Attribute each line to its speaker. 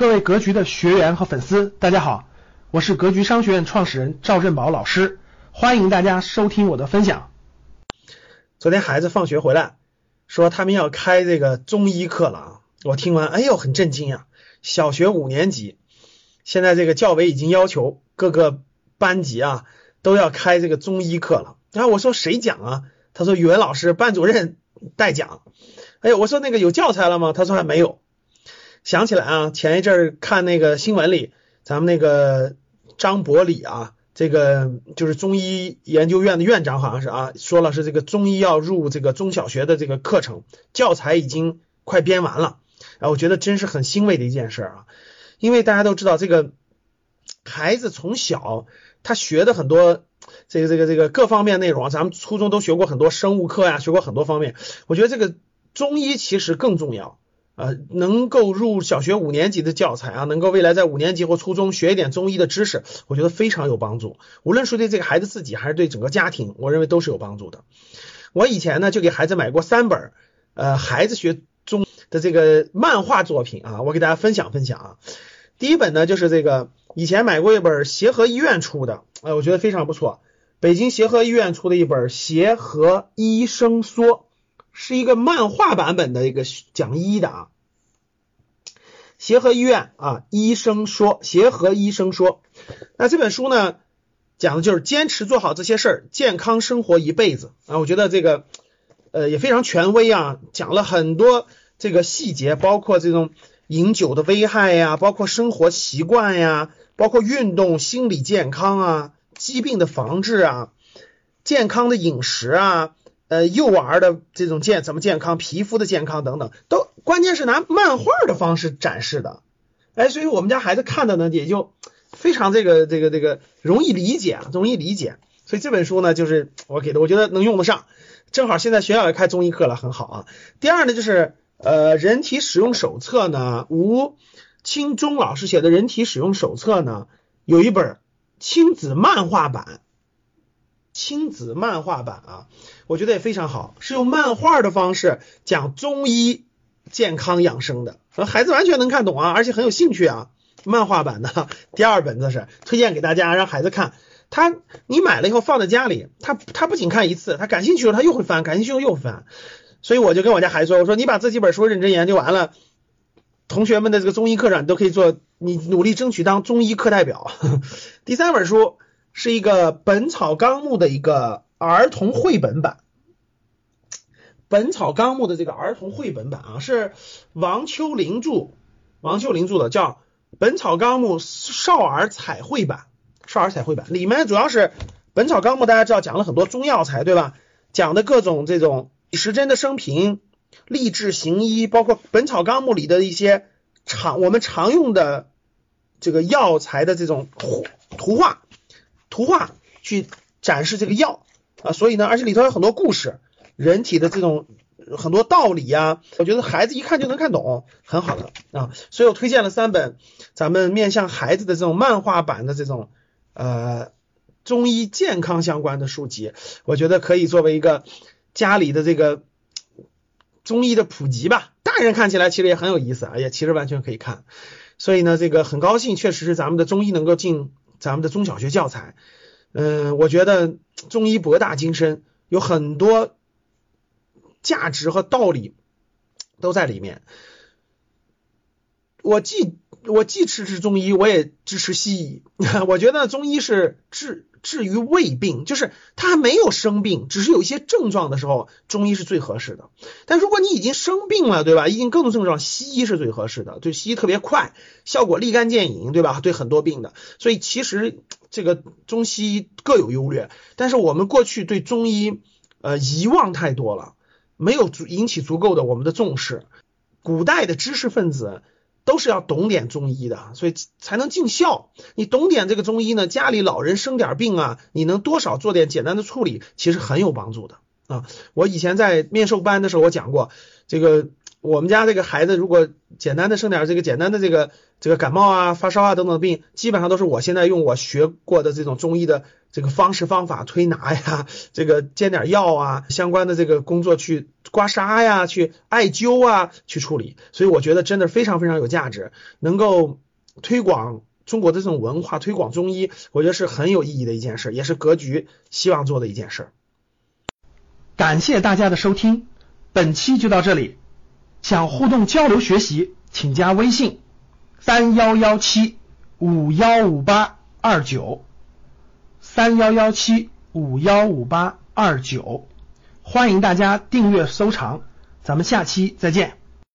Speaker 1: 各位格局的学员和粉丝，大家好，我是格局商学院创始人赵振宝老师，欢迎大家收听我的分享。
Speaker 2: 昨天孩子放学回来，说他们要开这个中医课了啊，我听完，哎呦，很震惊呀！小学五年级，现在这个教委已经要求各个班级啊都要开这个中医课了。然后我说谁讲啊？他说语文老师、班主任代讲。哎呦，我说那个有教材了吗？他说还没有。想起来啊，前一阵儿看那个新闻里，咱们那个张伯礼啊，这个就是中医研究院的院长，好像是啊，说了是这个中医要入这个中小学的这个课程，教材已经快编完了。啊，我觉得真是很欣慰的一件事啊，因为大家都知道，这个孩子从小他学的很多这个这个这个各方面内容，咱们初中都学过很多生物课呀，学过很多方面，我觉得这个中医其实更重要。呃，能够入小学五年级的教材啊，能够未来在五年级或初中学一点中医的知识，我觉得非常有帮助。无论是对这个孩子自己，还是对整个家庭，我认为都是有帮助的。我以前呢，就给孩子买过三本呃孩子学中的这个漫画作品啊，我给大家分享分享啊。第一本呢，就是这个以前买过一本协和医院出的，哎，我觉得非常不错。北京协和医院出的一本《协和医生说》。是一个漫画版本的一个讲医的啊，协和医院啊，医生说，协和医生说，那这本书呢，讲的就是坚持做好这些事儿，健康生活一辈子啊。我觉得这个呃也非常权威啊，讲了很多这个细节，包括这种饮酒的危害呀，包括生活习惯呀，包括运动、心理健康啊，疾病的防治啊，健康的饮食啊。呃，幼儿的这种健怎么健康，皮肤的健康等等，都关键是拿漫画的方式展示的，哎，所以我们家孩子看的呢，也就非常这个这个这个容易理解啊，容易理解。所以这本书呢，就是我给的，我觉得能用得上。正好现在学校也开中医课了，很好啊。第二呢，就是呃，人体使用手册呢，吴清忠老师写的人体使用手册呢，有一本亲子漫画版。亲子漫画版啊，我觉得也非常好，是用漫画的方式讲中医健康养生的，孩子完全能看懂啊，而且很有兴趣啊。漫画版的 第二本子是推荐给大家，让孩子看。他你买了以后放在家里，他他不仅看一次，他感兴趣了他又会翻，感兴趣了又翻。所以我就跟我家孩子说，我说你把这几本书认真研究完了，同学们的这个中医课上你都可以做，你努力争取当中医课代表。第三本书。是一个《本草纲目》的一个儿童绘本版，《本草纲目》的这个儿童绘本版啊，是王秋林著，王秋林著的，叫《本草纲目少儿彩绘版》，少儿彩绘版里面主要是《本草纲目》，大家知道讲了很多中药材，对吧？讲的各种这种李时珍的生平、励志行医，包括《本草纲目》里的一些常我们常用的这个药材的这种图画。图画去展示这个药啊，所以呢，而且里头有很多故事，人体的这种很多道理呀，我觉得孩子一看就能看懂，很好的啊，所以我推荐了三本咱们面向孩子的这种漫画版的这种呃中医健康相关的书籍，我觉得可以作为一个家里的这个中医的普及吧。大人看起来其实也很有意思啊，也其实完全可以看，所以呢，这个很高兴，确实是咱们的中医能够进。咱们的中小学教材，嗯，我觉得中医博大精深，有很多价值和道理都在里面。我既我既支持中医，我也支持西医。我觉得中医是治。治于胃病，就是他还没有生病，只是有一些症状的时候，中医是最合适的。但如果你已经生病了，对吧？已经更多症状，西医是最合适的。对，西医特别快，效果立竿见影，对吧？对很多病的，所以其实这个中西医各有优劣。但是我们过去对中医呃遗忘太多了，没有足引起足够的我们的重视。古代的知识分子。都是要懂点中医的，所以才能尽孝。你懂点这个中医呢，家里老人生点病啊，你能多少做点简单的处理，其实很有帮助的啊。我以前在面授班的时候，我讲过，这个我们家这个孩子如果简单的生点这个简单的这个这个感冒啊、发烧啊等等病，基本上都是我现在用我学过的这种中医的这个方式方法推拿呀，这个煎点药啊，相关的这个工作去刮痧呀、去艾灸啊去处理。所以我觉得真的非常非常有价值，能够推广中国的这种文化，推广中医，我觉得是很有意义的一件事，也是格局希望做的一件事。
Speaker 1: 感谢大家的收听，本期就到这里。想互动交流学习，请加微信三幺幺七五幺五八二九三幺幺七五幺五八二九，欢迎大家订阅收藏，咱们下期再见。